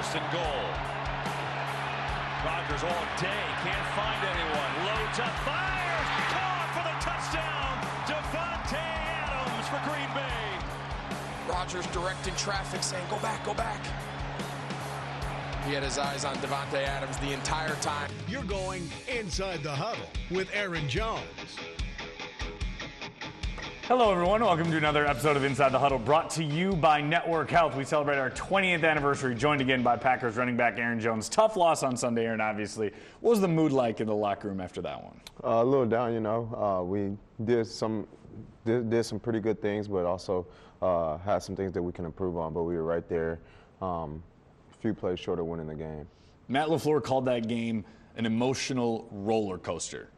first and goal. Rodgers all day, can't find anyone. Loads up, fires, caught for the touchdown. Davante Adams for Green Bay. Rodgers directing traffic, saying, go back, go back. He had his eyes on Davante Adams the entire time. You're going inside the huddle with Aaron Jones. Hello, everyone. Welcome to another episode of Inside the Huddle brought to you by Network Health. We celebrate our 20th anniversary, joined again by Packers running back Aaron Jones. Tough loss on Sunday, Aaron, obviously. What was the mood like in the locker room after that one? Uh, a little down, you know. Uh, we did some did, did, some pretty good things, but also uh, had some things that we can improve on. But we were right there, um, a few plays short of winning the game. Matt LaFleur called that game an emotional roller coaster.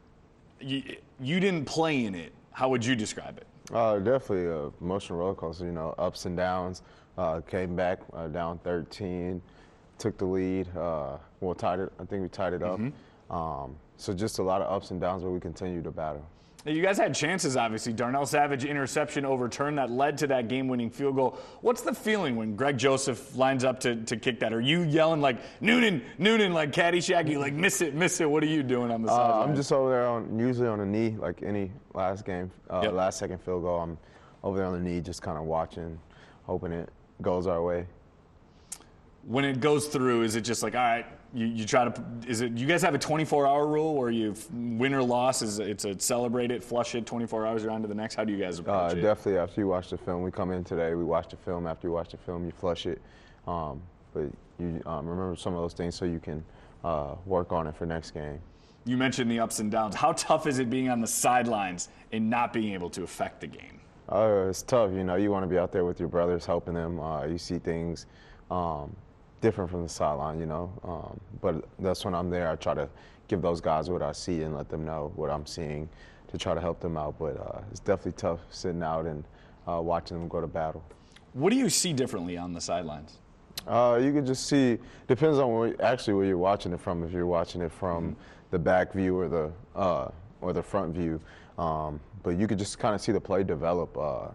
You, you didn't play in it. How would you describe it? Uh, definitely a emotional roller coaster. You know, ups and downs. Uh, came back uh, down 13, took the lead. Uh, well, tied it. I think we tied it up. Mm-hmm. Um, so just a lot of ups and downs, but we continue to battle. You guys had chances, obviously. Darnell Savage interception overturned that led to that game-winning field goal. What's the feeling when Greg Joseph lines up to, to kick that? Are you yelling like Noonan, Noonan, like Caddyshack? You like miss it, miss it. What are you doing on the side? Uh, I'm just over there on usually on the knee, like any last game, uh, yep. last second field goal. I'm over there on the knee, just kind of watching, hoping it goes our way when it goes through, is it just like, all right, you, you try to, is it, you guys have a 24 hour rule where you win or loss, is it's a celebrate it, flush it, 24 hours, you're on to the next? How do you guys approach uh, it? Definitely after you watch the film. We come in today, we watch the film. After you watch the film, you flush it. Um, but you um, remember some of those things so you can uh, work on it for next game. You mentioned the ups and downs. How tough is it being on the sidelines and not being able to affect the game? Uh, it's tough. You know, you want to be out there with your brothers, helping them. Uh, you see things. Um, different from the sideline, you know. Um, but that's when I'm there. I try to give those guys what I see and let them know what I'm seeing to try to help them out. But uh, it's definitely tough sitting out and uh, watching them go to battle. What do you see differently on the sidelines? Uh, you can just see. Depends on where, actually where you're watching it from. If you're watching it from mm-hmm. the back view or the uh, or the front view, um, but you could just kind of see the play develop uh,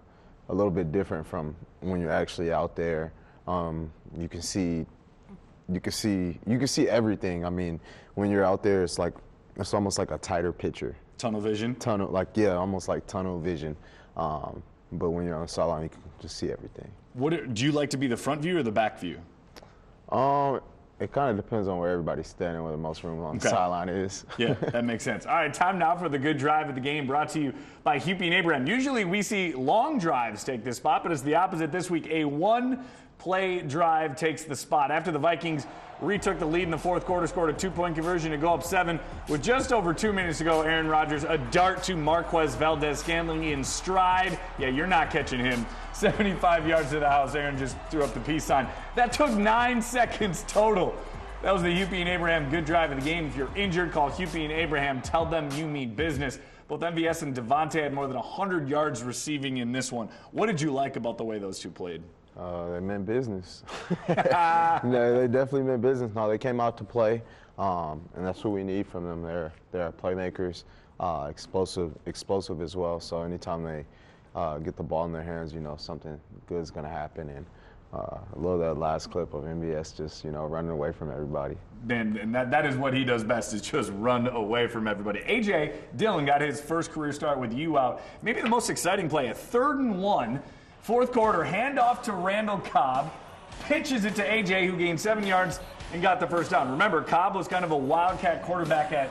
a little bit different from when you're actually out there. Um, you can see you can see you can see everything. I mean, when you're out there, it's like it's almost like a tighter picture. Tunnel vision. Tunnel, like yeah, almost like tunnel vision. Um, but when you're on the sideline, you can just see everything. What do you like to be the front view or the back view? Um, it kind of depends on where everybody's standing, where the most room on okay. the sideline is. yeah, that makes sense. All right, time now for the good drive of the game brought to you by Hupy and Abraham. Usually we see long drives take this spot, but it's the opposite this week. A one play drive takes the spot. After the Vikings retook the lead in the fourth quarter, scored a two point conversion to go up seven. With just over two minutes to go, Aaron Rodgers, a dart to Marquez Valdes-Scantling in stride. Yeah, you're not catching him. 75 yards to the house. Aaron just threw up the peace sign. That took nine seconds total. That was the Hupy and Abraham good drive of the game. If you're injured, call Hupy and Abraham. Tell them you mean business. Both MVS and Davante had more than 100 yards receiving in this one. What did you like about the way those two played? Uh, they meant business. no, they definitely meant business. No, they came out to play, um, and that's what we need from them. They're they're playmakers, uh, explosive, explosive as well. So anytime they uh, get the ball in their hands, you know something good is going to happen. And uh, I love that last clip of MVS just you know running away from everybody. And, and that, that is what he does best is just run away from everybody. AJ Dillon got his first career start with you out. Maybe the most exciting play, a third and one Fourth quarter, handoff to Randall Cobb, pitches it to AJ, who gained seven yards and got the first down. Remember, Cobb was kind of a wildcat quarterback at,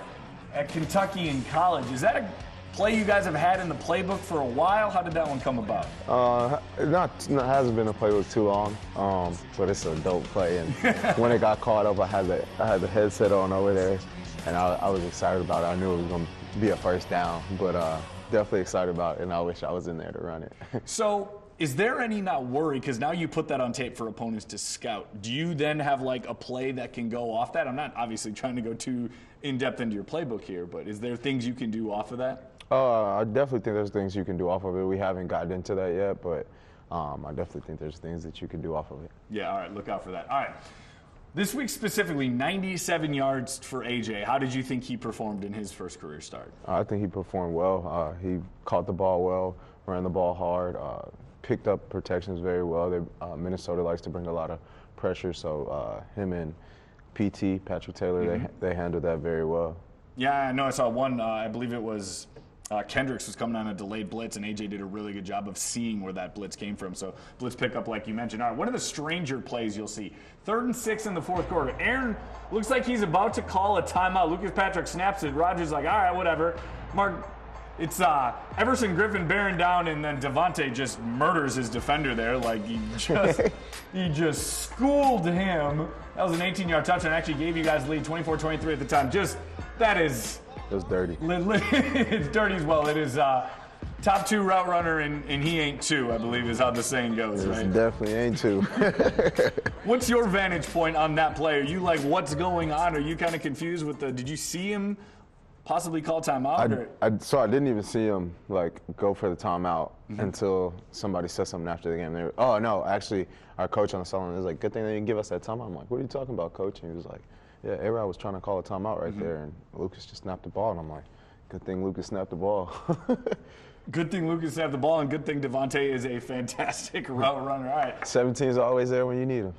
at Kentucky in college. Is that a play you guys have had in the playbook for a while? How did that one come about? Uh, not, it hasn't been a playbook too long, um, but it's a dope play. And when it got caught up, I had the I had the headset on over there, and I, I was excited about it. I knew it was going to be a first down, but uh, definitely excited about it, and I wish I was in there to run it. so is there any not worry because now you put that on tape for opponents to scout? Do you then have like a play that can go off that? I'm not obviously trying to go too in depth into your playbook here, but is there things you can do off of that? Uh, I definitely think there's things you can do off of it. We haven't gotten into that yet, but um, I definitely think there's things that you can do off of it. Yeah, all right, look out for that. All right. This week specifically, 97 yards for AJ. How did you think he performed in his first career start? I think he performed well. Uh, he caught the ball well, ran the ball hard. Uh, picked up protections very well. They, uh, Minnesota likes to bring a lot of pressure. So uh, him and PT Patrick Taylor, Mm-hmm. they they handled that very well. Yeah, I know. I saw one. Uh, I believe it was uh, Kendricks was coming on a delayed blitz, and AJ did a really good job of seeing where that blitz came from. So blitz pickup, like you mentioned. All right, one of the stranger plays you'll see. Third and six in the fourth quarter. Aaron looks like he's about to call a timeout. Lucas Patrick snaps it. Rodgers like, all right, whatever. Mark. It's uh, Everson Griffen bearing down, and then Davante just murders his defender there. Like he just he just schooled him. That was an 18-yard touchdown. Actually gave you guys the lead 24-23 at the time. Just that is It was dirty. Li- li- it's dirty as well. It is uh, top two route runner, and, and he ain't two, I believe, is how the saying goes, It's right? definitely ain't two. What's your vantage point on that play? Are you like, what's going on? Are you kind of confused with the? Did you see him possibly call timeout? or? I, I, so I didn't even see him like go for the timeout Mm-hmm. until somebody said something after the game. They were, oh no, actually, our coach on the sideline was like, "Good thing they didn't give us that timeout." I'm like, "What are you talking about, coach?" And he was like, "Yeah, A-Rod was trying to call a timeout Mm-hmm. right there, and Lucas just snapped the ball." And I'm like, "Good thing Lucas snapped the ball." Good thing Lucas snapped the ball, and good thing Davante is a fantastic route runner. All right, 17's always there when you need him.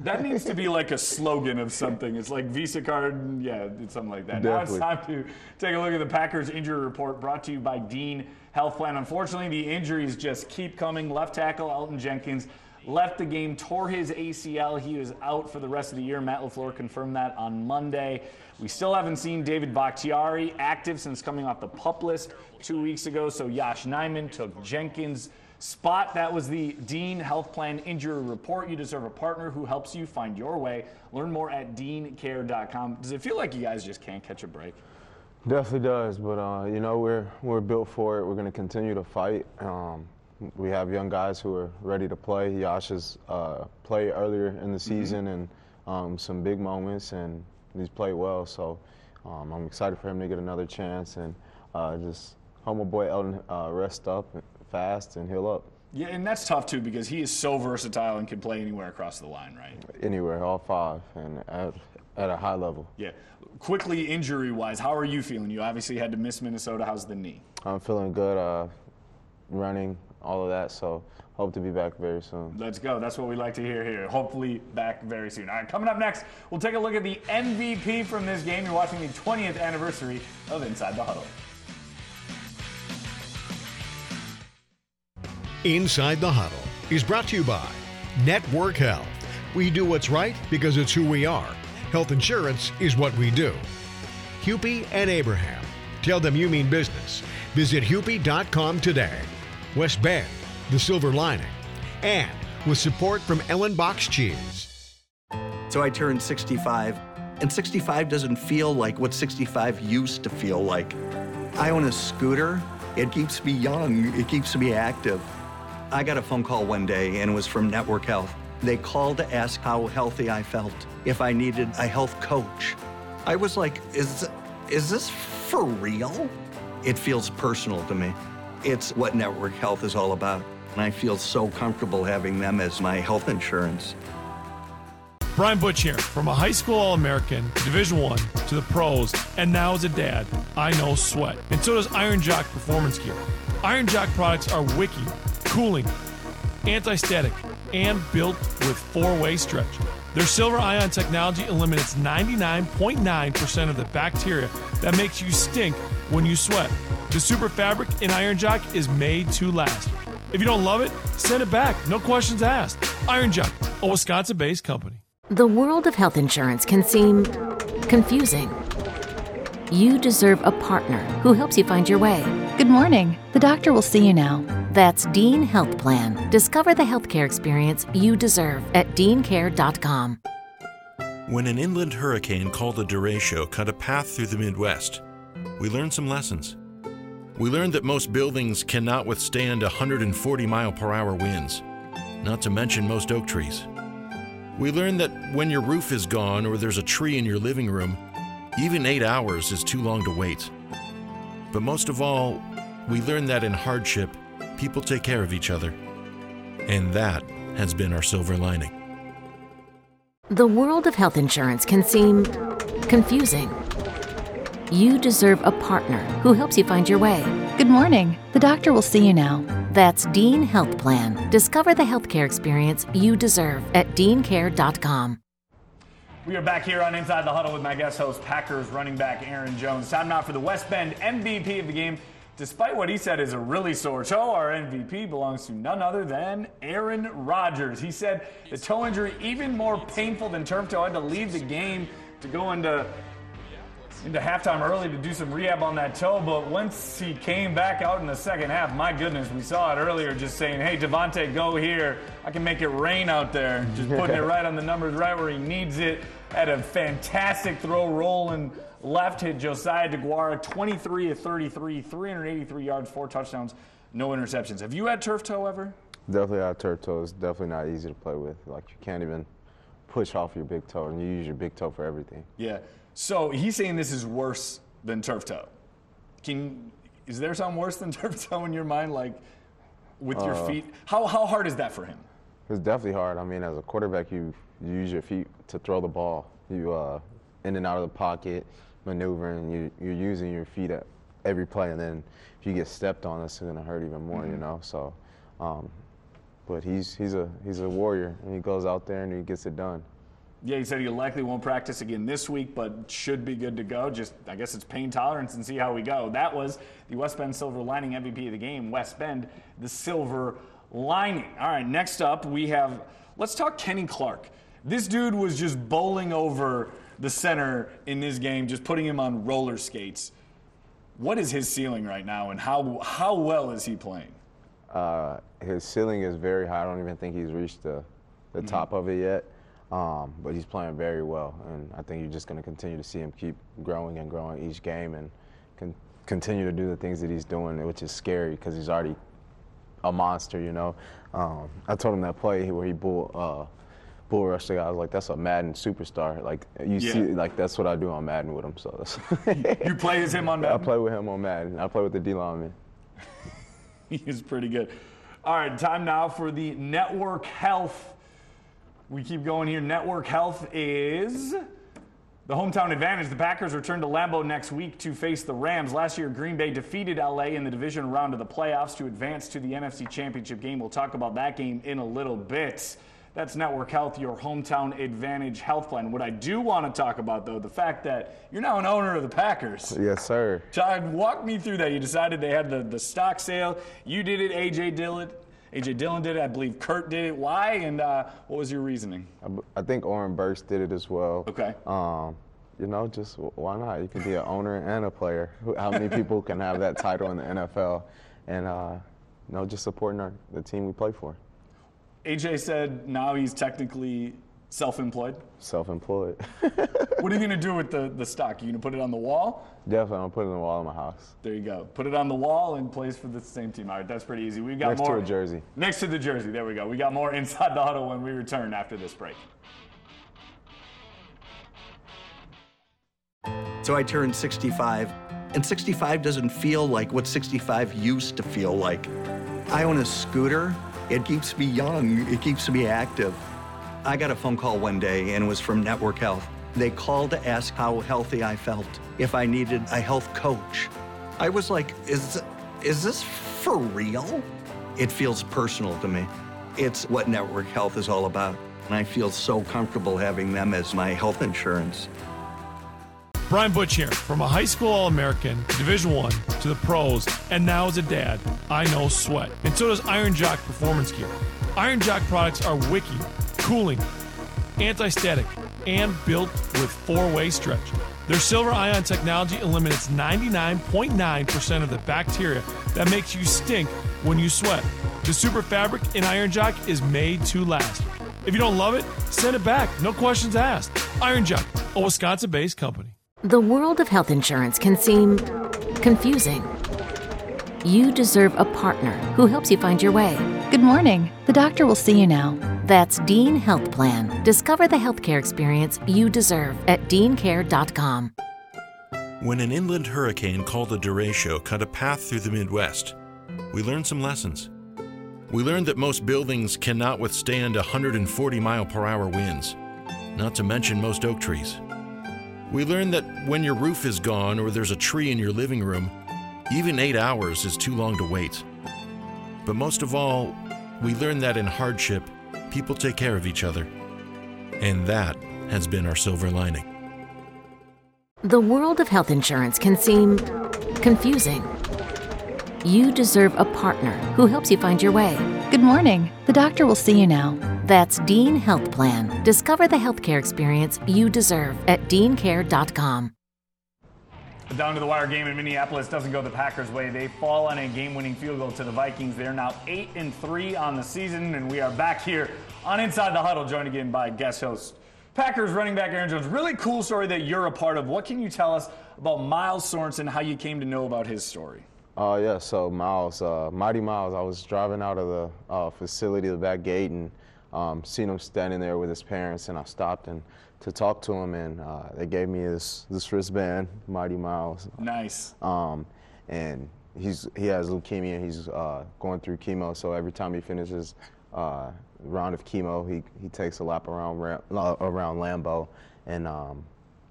That needs to be like a slogan of something. It's like Visa card, yeah, it's something like that. Now it's time to take a look at the Packers injury report brought to you by Dean Health Plan. Unfortunately, the injuries just keep coming. Left tackle Elgton Jenkins left the game, tore his ACL. He was out for the rest of the year. Matt LaFleur confirmed that on Monday. We still haven't seen David Bakhtiari active since coming off the pup list two weeks ago. So Yosh Nijman took Jenkins' spot. That was the Dean Health Plan Injury Report. You deserve a partner who helps you find your way. Learn more at deancare.com. Does it feel like you guys just can't catch a break? Definitely does, but uh, you know we're we're built for it. We're going to continue to fight. Um, we have young guys who are ready to play. Yosh's uh, played earlier in the season and um, some big moments, and he's played well. So um, I'm excited for him to get another chance and uh, just hope my boy Elgton uh, rest up fast and heal up Yeah, and that's tough too because he is so versatile and can play anywhere across the line, right? anywhere, all five, and at, at a high level. Yeah. Quickly, injury wise, how are you feeling? You obviously had to miss Minnesota. How's the knee? I'm feeling good, uh, running, all of that. So hope to be back very soon. Let's go. That's what we like to hear here. Hopefully, back very soon. All right, coming up next, we'll take a look at the MVP from this game. You're watching the 20th anniversary of Inside the Huddle. Inside the Huddle is brought to you by Network Health. We do what's right because it's who we are. Health insurance is what we do. Hupy and Abraham. Tell them you mean business. Visit hupy.com today. West Bend, the silver lining. And with support from Ellen Box Cheese. So I turned 65, and 65 doesn't feel like what 65 used to feel like. I own a scooter. It keeps me young, it keeps me active. I got a phone call one day, and it was from Network Health. They called to ask how healthy I felt, if I needed a health coach. I was like, is, is this for real? It feels personal to me. It's what Network Health is all about. And I feel so comfortable having them as my health insurance. Brian Butch here. From a high school All-American, Division One, to the pros, and now as a dad, I know sweat. And so does Iron Jock Performance Gear. Iron Jock products are wiki, cooling, anti-static, and built with four-way stretch. Their silver ion technology eliminates 99.9% of the bacteria that makes you stink when you sweat. The super fabric in Iron Jock is made to last. If you don't love it, send it back. No questions asked. Iron Jock, a Wisconsin based company. The world of health insurance can seem confusing. You deserve a partner who helps you find your way. Good morning. The doctor will see you now. That's Dean Health Plan. Discover the healthcare experience you deserve at deancare.com. When an inland hurricane called the derecho cut a path through the Midwest, we learned some lessons. We learned that most buildings cannot withstand 140 mile per hour winds, not to mention most oak trees. We learned that when your roof is gone or there's a tree in your living room, even eight hours is too long to wait. But most of all, we learned that in hardship, people take care of each other. And that has been our silver lining. The world of health insurance can seem confusing. You deserve a partner who helps you find your way. Good morning. The doctor will see you now. That's Dean Health Plan. Discover the healthcare experience you deserve at deancare.com. We are back here on Inside the Huddle with my guest host, Packers running back Aaron Jones. Time now for the West Bend MVP of the game. Despite what he said is a really sore toe, our MVP belongs to none other than Aaron Rodgers. He said the toe injury, even more painful than turf toe, had to leave the game to go into into halftime early to do some rehab on that toe, but once he came back out in the second half, my goodness, we saw it earlier just saying, hey, Davante, go here. I can make it rain out there. Just putting it right on the numbers, right where he needs it. Had a fantastic throw rolling left, hit Josiah DeGuara, 23 of 33, 383 yards, four touchdowns, no interceptions. Have you had turf toe ever? Definitely had turf toe. It's definitely not easy to play with. Like you can't even push off your big toe, and you use your big toe for everything. Yeah. So he's saying this is worse than turf toe. Can is there something worse than turf toe in your mind, like with your Uh, feet? How how hard is that for him? It's definitely hard. I mean, as a quarterback, you, you use your feet to throw the ball. You uh, in and out of the pocket, maneuvering. You you're using your feet at every play, and then if you get stepped on, it's gonna hurt even more. You Mhm. know. So, um, but he's he's a he's a warrior, and he goes out there and he gets it done. Yeah, he said he likely won't practice again this week, but should be good to go. Just, I guess it's pain tolerance and see how we go. That was the West Bend Silver Lining MVP of the game. West Bend, the Silver Lining. All right, next up we have, let's talk Kenny Clark. This dude was just bowling over the center in this game, just putting him on roller skates. What is his ceiling right now, and how how well is he playing? Uh, his ceiling is very high. I don't even think he's reached the, the Mhm. top of it yet. Um, but he's playing very well, and I think you're just going to continue to see him keep growing and growing each game, and con- continue to do the things that he's doing, which is scary because he's already a monster. You know, um, I told him that play where he bull uh, bull rushed the guy. I was like, "That's a Madden superstar." Like you Yeah. see, like that's what I do on Madden with him. So that's You play as him on Madden. I play with him on Madden. I play with the D lineman. he is pretty good. All right, time now for the network health. We keep going here. Network health is the hometown advantage. The Packers return to Lambeau next week to face the Rams. Last year, Green Bay defeated LA in the division round of the playoffs to advance to the NFC Championship game. We'll talk about that game in a little bit. That's Network Health, your hometown advantage health plan. What I do want to talk about, though, the fact that you're now an owner of the Packers. Yes, sir. Todd, walk me through that. You decided they had the, the stock sale. You did it. AJ Dillon, AJ Dillon did it. I believe Kurt did it. Why? And uh, what was your reasoning? I think Oren Burks did it as well. Okay. Um, you know, just why not? You can be an owner and a player. How many people can have that title in the NFL? And uh, you know, just supporting our, the team we play for. AJ said now he's technically self-employed. Self-employed. What are you going to do with the, the stock? You going to put it on the wall? Definitely, I'm gonna put it on the wall of my house. There you go. Put it on the wall and plays for the same team. All right, that's pretty easy. We've got Next more to a jersey. Next to the jersey. There we go. We got more inside the huddle when we return after this break. So I turned 65, and 65 doesn't feel like what 65 used to feel like. I own a scooter. It keeps me young, it keeps me active. I got a phone call one day, and it was from Network Health. They called to ask how healthy I felt, if I needed a health coach. I was like, is, is this for real? It feels personal to me. It's what Network Health is all about. And I feel so comfortable having them as my health insurance. Brian Butch here, from a high school All-American, Division One, to the pros, and now as a dad, I know sweat, and so does Iron Jock Performance Gear. Iron Jock products are wiki, cooling, anti-static, and built with four-way stretch. Their silver ion technology eliminates 99.9% of the bacteria that makes you stink when you sweat. The super fabric in Iron Jock is made to last. If you don't love it, send it back. No questions asked. Iron Jock, a Wisconsin-based company. The world of health insurance can seem confusing. You deserve a partner who helps you find your way. Good morning. The doctor will see you now. That's Dean Health Plan. Discover the healthcare experience you deserve at deancare.com. When an inland hurricane called the Derecho cut a path through the Midwest, we learned some lessons. We learned that most buildings cannot withstand 140 mile per hour winds, not to mention most oak trees. We learned that when your roof is gone or there's a tree in your living room, even eight hours is too long to wait. but most of all, we learn that in hardship, people take care of each other. And that has been our silver lining. The world of health insurance can seem confusing. You deserve a partner who helps you find your way. Good morning. The doctor will see you now. That's Dean Health Plan. Discover the healthcare experience you deserve at deancare.com. The down to the wire game in Minneapolis doesn't go the Packers' way. They fall on a game-winning field goal to the Vikings. They're now eight and three on the season, and we are back here on Inside the Huddle, joined again by guest host Packers running back Aaron Jones. Really cool story that you're a part of. What can you tell us about Miles Sorensen? How you came to know about his story? Uh, yeah, so Miles, uh, Mighty Miles, I was driving out of the uh, facility, the back gate, and um, seen him standing there with his parents, and I stopped and to talk to him, and uh, they gave me this this wristband, Mighty Miles. Nice. Um, and he's he has leukemia. He's uh, going through chemo, so every time he finishes uh, round of chemo, he he takes a lap around around Lambeau, and um,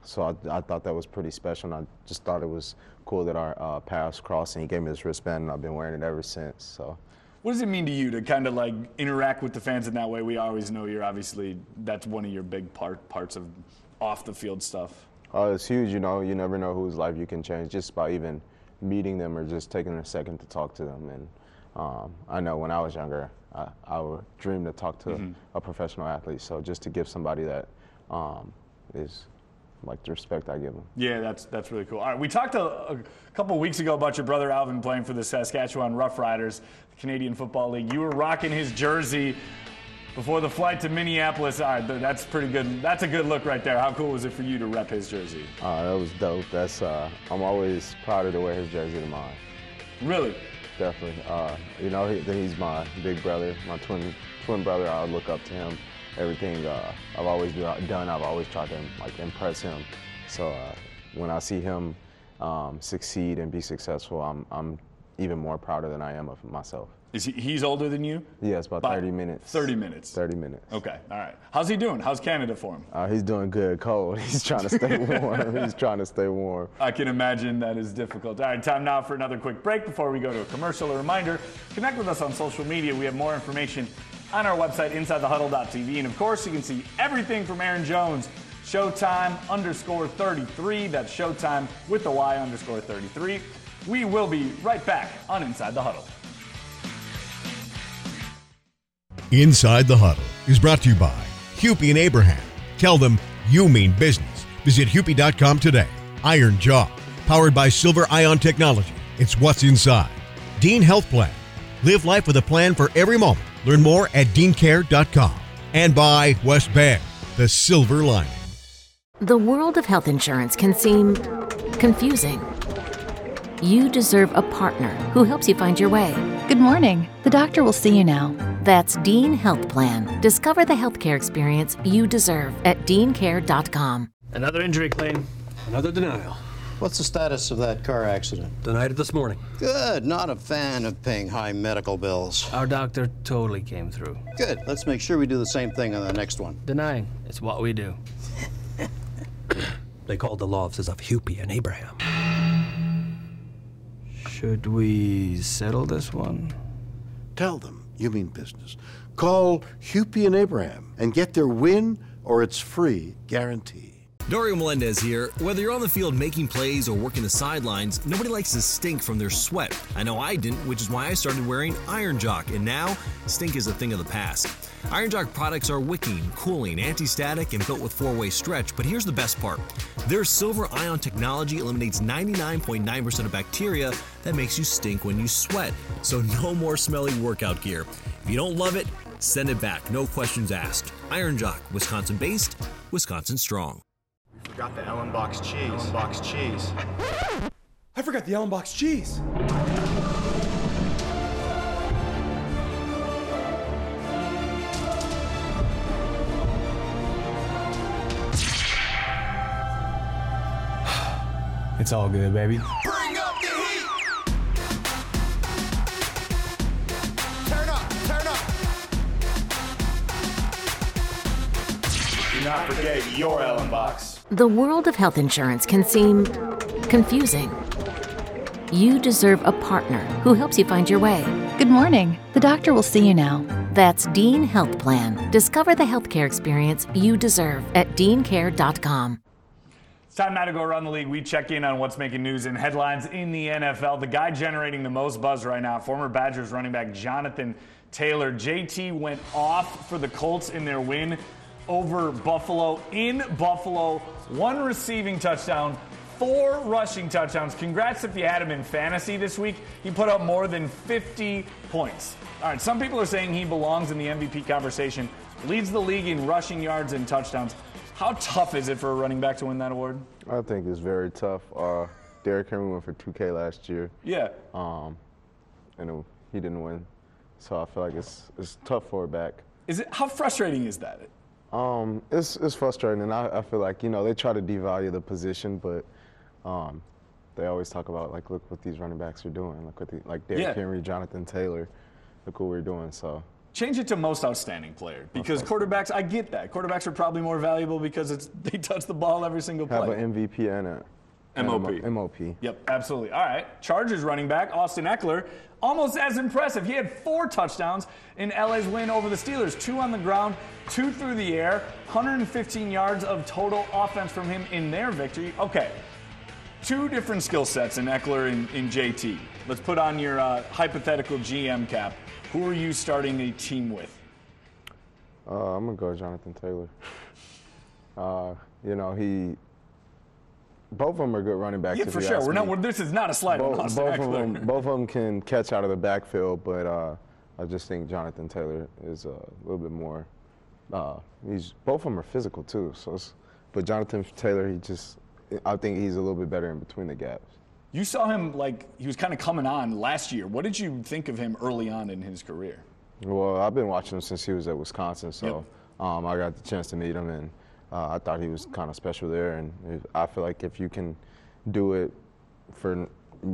so I, I, thought that was pretty special. And I just thought it was cool that our uh, paths crossed, and he gave me this wristband, and I've been wearing it ever since. So. What does it mean to you to kind of like interact with the fans in that way? We always know you're obviously that's one of your big part parts of off the field stuff. Oh, it's huge. You know, you never know whose life you can change just by even meeting them or just taking a second to talk to them. And um, I know when I was younger, I, I would dream to talk to mm-hmm. a professional athlete. So just to give somebody that um, is like the respect I give him. Yeah, that's that's really cool. All right, we talked a, a couple weeks ago about your brother Alvin playing for the Saskatchewan Roughriders, the Canadian Football League. You were rocking his jersey before the flight to Minneapolis. All right, that's pretty good. That's a good look right there. How cool was it for you to rep his jersey? Uh, that was dope. That's uh, I'm always proud to wear his jersey to mine. Really? Definitely. Uh, you know, he, he's my big brother, my twin twin brother. I look up to him everything uh, I've always done, I've always tried to like impress him. So uh, when I see him um, succeed and be successful, I'm, I'm even more prouder than I am of myself. Is he, he's older than you? Yeah, it's about, about 30 minutes. 30 minutes. 30 minutes. Okay, all right. How's he doing? How's Canada for him? Uh, he's doing good. Cold. He's trying to stay warm. he's trying to stay warm. I can imagine that is difficult. All right, time now for another quick break before we go to a commercial. A reminder connect with us on social media. We have more information on our website, InsideTheHuddle.tv. And of course, you can see everything from Aaron Jones. Showtime underscore 33. That's Showtime with the Y underscore 33. We will be right back on Inside the Huddle. Inside the Huddle is brought to you by Hupy and Abraham. Tell them you mean business. Visit Hupy.com today. Iron Jock, powered by Silver Ion Technology. It's what's inside. Dean Health Plan. Live life with a plan for every moment Learn more at deancare.com and by West Bend, the silver lining. The world of health insurance can seem confusing. You deserve a partner who helps you find your way. Good morning. The doctor will see you now. That's Dean Health Plan. Discover the healthcare experience you deserve at deancare.com. Another injury claim. Another denial. What's the status of that car accident? Denied it this morning. Good. Not a fan of paying high medical bills. Our doctor totally came through. Good. Let's make sure we do the same thing on the next one. Denying. It's what we do. they called the law offices of Hupy and Abraham. Should we settle this one? Tell them you mean business. Call Hupy and Abraham and get their win or it's free guarantee. Dario Melendez here. Whether you're on the field making plays or working the sidelines, nobody likes to stink from their sweat. I know I didn't, which is why I started wearing Iron Jock, and now stink is a thing of the past. Iron Jock products are wicking, cooling, anti static, and built with four way stretch, but here's the best part their silver ion technology eliminates 99.9% of bacteria that makes you stink when you sweat. So, no more smelly workout gear. If you don't love it, send it back, no questions asked. Iron Jock, Wisconsin based, Wisconsin strong. Forgot the Ellen box cheese. Ellen box cheese. I forgot the Ellen box cheese. It's all good, baby. Bring up the heat. Turn up, turn up. Do not forget your Ellen box. The world of health insurance can seem confusing. You deserve a partner who helps you find your way. Good morning. The doctor will see you now. That's Dean Health Plan. Discover the healthcare experience you deserve at deancare.com. It's time now to go around the league. We check in on what's making news and headlines in the NFL. The guy generating the most buzz right now, former Badgers running back Jonathan Taylor. JT went off for the Colts in their win over Buffalo in Buffalo. One receiving touchdown, four rushing touchdowns. Congrats if you had him in fantasy this week. He put up more than 50 points. All right, some people are saying he belongs in the MVP conversation, leads the league in rushing yards and touchdowns. How tough is it for a running back to win that award? I think it's very tough. Uh, Derrick Henry went for 2K last year. Yeah. Um, and it, he didn't win, so I feel like it's it's tough for a back. Is it how frustrating is that? Um, it's it's frustrating, and I, I feel like you know they try to devalue the position, but um, they always talk about like look what these running backs are doing, look what the, like Derrick Yeah. Henry, Jonathan Taylor, look what we're doing. So Change it to most outstanding player because quarterbacks. I get that quarterbacks are probably more valuable because it's they touch the ball every single play. have an MVP and a MOP. MOP. Yep, absolutely. All right. Chargers running back Austin Ekeler, almost as impressive. He had four touchdowns in LA's win over the Steelers two on the ground, two through the air, 115 yards of total offense from him in their victory. Okay. Two different skill sets in Ekeler and in JT. Let's put on your uh, hypothetical GM cap. Who are you starting a team with? Uh, I'm gonna go Jonathan Taylor. Uh, you know he. Both of them are good running backs. Yeah, for sure. We're not. We're, this is not a slight on both, Austin both of them, both of them can catch out of the backfield, but uh, I just think Jonathan Taylor is a little bit more. Uh, he's both of them are physical too. So, it's, but Jonathan Taylor, he just, I think he's a little bit better in between the gaps. You saw him like he was kind of coming on last year. What did you think of him early on in his career? Well, I've been watching him since he was at Wisconsin, so um, I got the chance to meet him, and uh, I thought he was kind of special there. And I feel like if you can do it for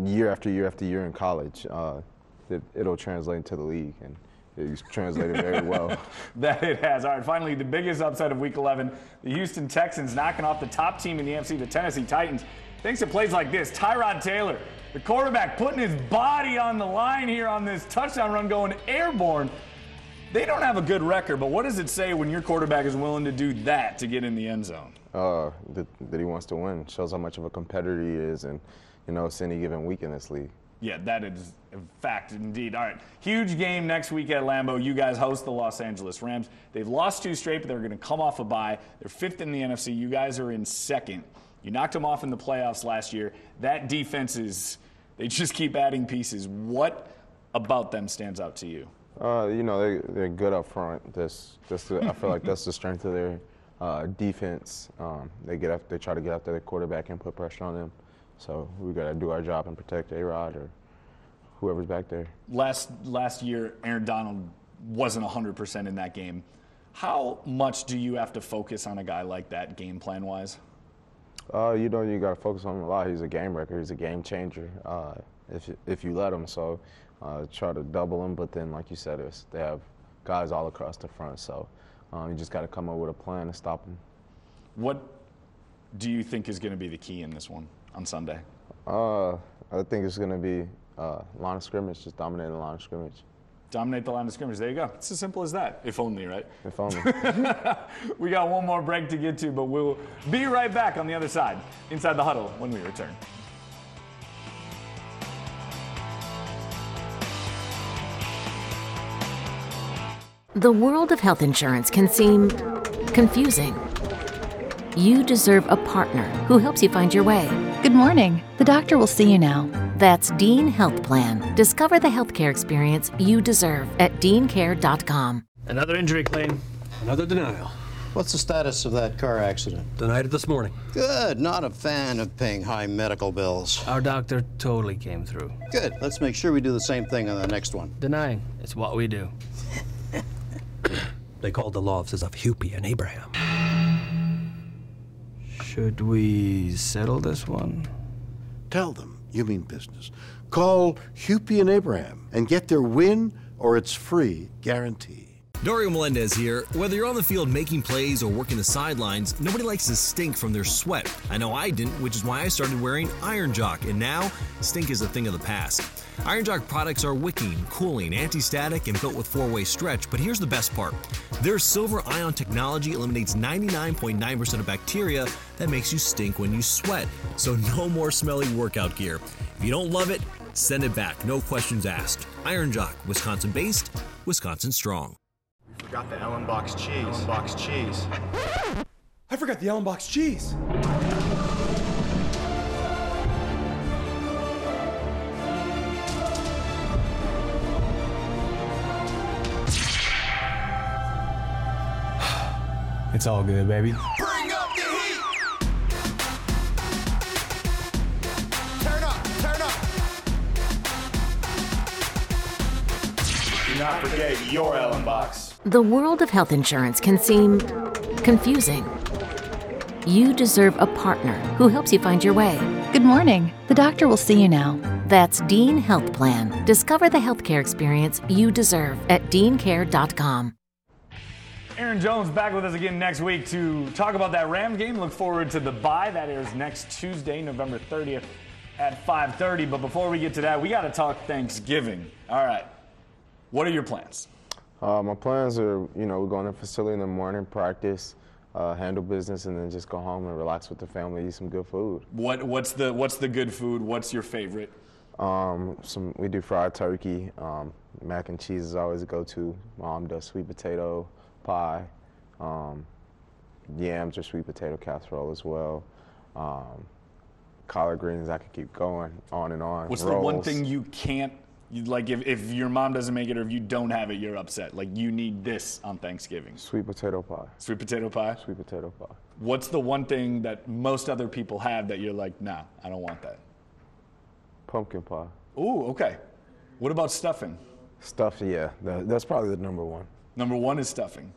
year after year after year in college, uh, it, it'll translate into the league, and he's translated very well. That it has. All right, finally, the biggest upset of Week 11: the Houston Texans knocking off the top team in the NFC, the Tennessee Titans. Thanks to plays like this, Tyrod Taylor, the quarterback, putting his body on the line here on this touchdown run, going airborne. They don't have a good record, but what does it say when your quarterback is willing to do that to get in the end zone? uh, that, that he wants to win. Shows how much of a competitor he is, and you know, it's any given week in this league. Yeah, that is a fact indeed. All right, huge game next week at Lambeau. You guys host the Los Angeles Rams. They've lost two straight, but they're going to come off a bye. They're fifth in the NFC. You guys are in second. You knocked them off in the playoffs last year. That defense is, they just keep adding pieces. What about them stands out to you? Uh, you know, they, they're good up front. That's, that's the, I feel like that's the strength of their uh, defense. Um, they get up, they try to get after their quarterback and put pressure on them. So we got to do our job and protect A Rod or whoever's back there. Last last year, Aaron Donald wasn't 100% in that game. How much do you have to focus on a guy like that, game plan wise? Uh, you know, you got to focus on him a lot. He's a game wrecker. He's a game changer. Uh, if you- if you let him, so uh, try to double them. But then, like you said, they have guys all across the front. So um, you just got to come up with a plan to stop them. What do you think is going to be the key in this one on Sunday? Uh, I think it's going to be uh, line of scrimmage, just dominating the line of scrimmage. Dominate the line of scrimmage. There you go. It's as simple as that. If only, right? If only. we got one more break to get to, but we'll be right back on the other side, inside the huddle, when we return. The world of health insurance can seem confusing. You deserve a partner who helps you find your way. Good morning. The doctor will see you now. That's Dean Health Plan. Discover the healthcare experience you deserve at deancare.com. Another injury claim. Another denial. What's the status of that car accident? Denied it this morning. Good. Not a fan of paying high medical bills. Our doctor totally came through. Good. Let's make sure we do the same thing on the next one. Denying. It's what we do. They called the law offices of Hupy and Abraham. Should we settle this one? Tell them you mean business. Call Hupy and Abraham and get their win or it's free guarantee. Dario Melendez here. Whether you're on the field making plays or working the sidelines, nobody likes to stink from their sweat. I know I didn't, which is why I started wearing Iron Jock, and now stink is a thing of the past. Iron Jock products are wicking, cooling, anti static, and built with four way stretch, but here's the best part their silver ion technology eliminates 99.9% of bacteria that makes you stink when you sweat. So, no more smelly workout gear. If you don't love it, send it back, no questions asked. Iron Jock, Wisconsin based, Wisconsin strong. Forgot the Ellen box cheese. Ellen box cheese. I forgot the Ellen box cheese. It's all good, baby. Bring up the heat. Turn up, turn up. Do not forget your Ellen box. The world of health insurance can seem confusing. You deserve a partner who helps you find your way. Good morning. The doctor will see you now. That's Dean Health Plan. Discover the healthcare experience you deserve at deancare.com. Aaron Jones back with us again next week to talk about that Rams game. Look forward to the bye that airs next Tuesday, November 30th at 5:30. But before we get to that, we got to talk Thanksgiving. All right, what are your plans? Uh, my plans are, you know, we're going to the facility in the morning, practice, uh, handle business, and then just go home and relax with the family, eat some good food. What what's the what's the good food? What's your favorite? Um, some we do fried turkey. Um, mac and cheese is always a go-to. Mom does sweet potato pie, um, yams or sweet potato casserole as well. Um, collard greens, I could keep going on and on. What's the one thing you can't? You, like if, if your mom doesn't make it or if you don't have it, you're upset. Like you need this on Thanksgiving. Sweet potato pie. Sweet potato pie. Sweet potato pie. What's the one thing that most other people have that you're like, nah, I don't want that? Pumpkin pie. Ooh, okay. What about stuffing? Stuff, yeah, that, that's probably the number one. Number one is stuffing.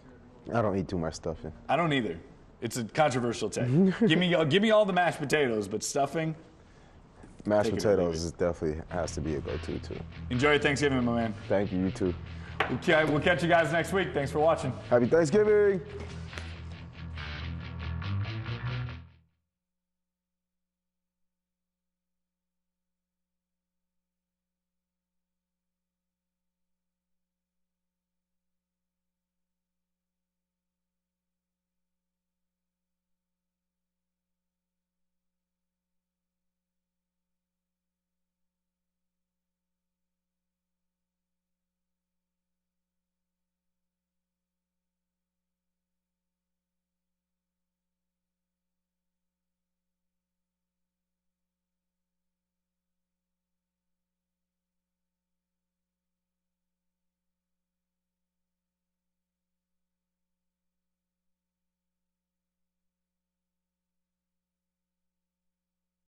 I don't eat too much stuffing. I don't either. It's a controversial take. give me give me all the mashed potatoes, but stuffing. Mashed Take it or leave potatoes is definitely has to be a go-to too. Enjoy your Thanksgiving, my man. Thank you. You too. We'll catch you guys next week. Thanks for watching. Happy Thanksgiving.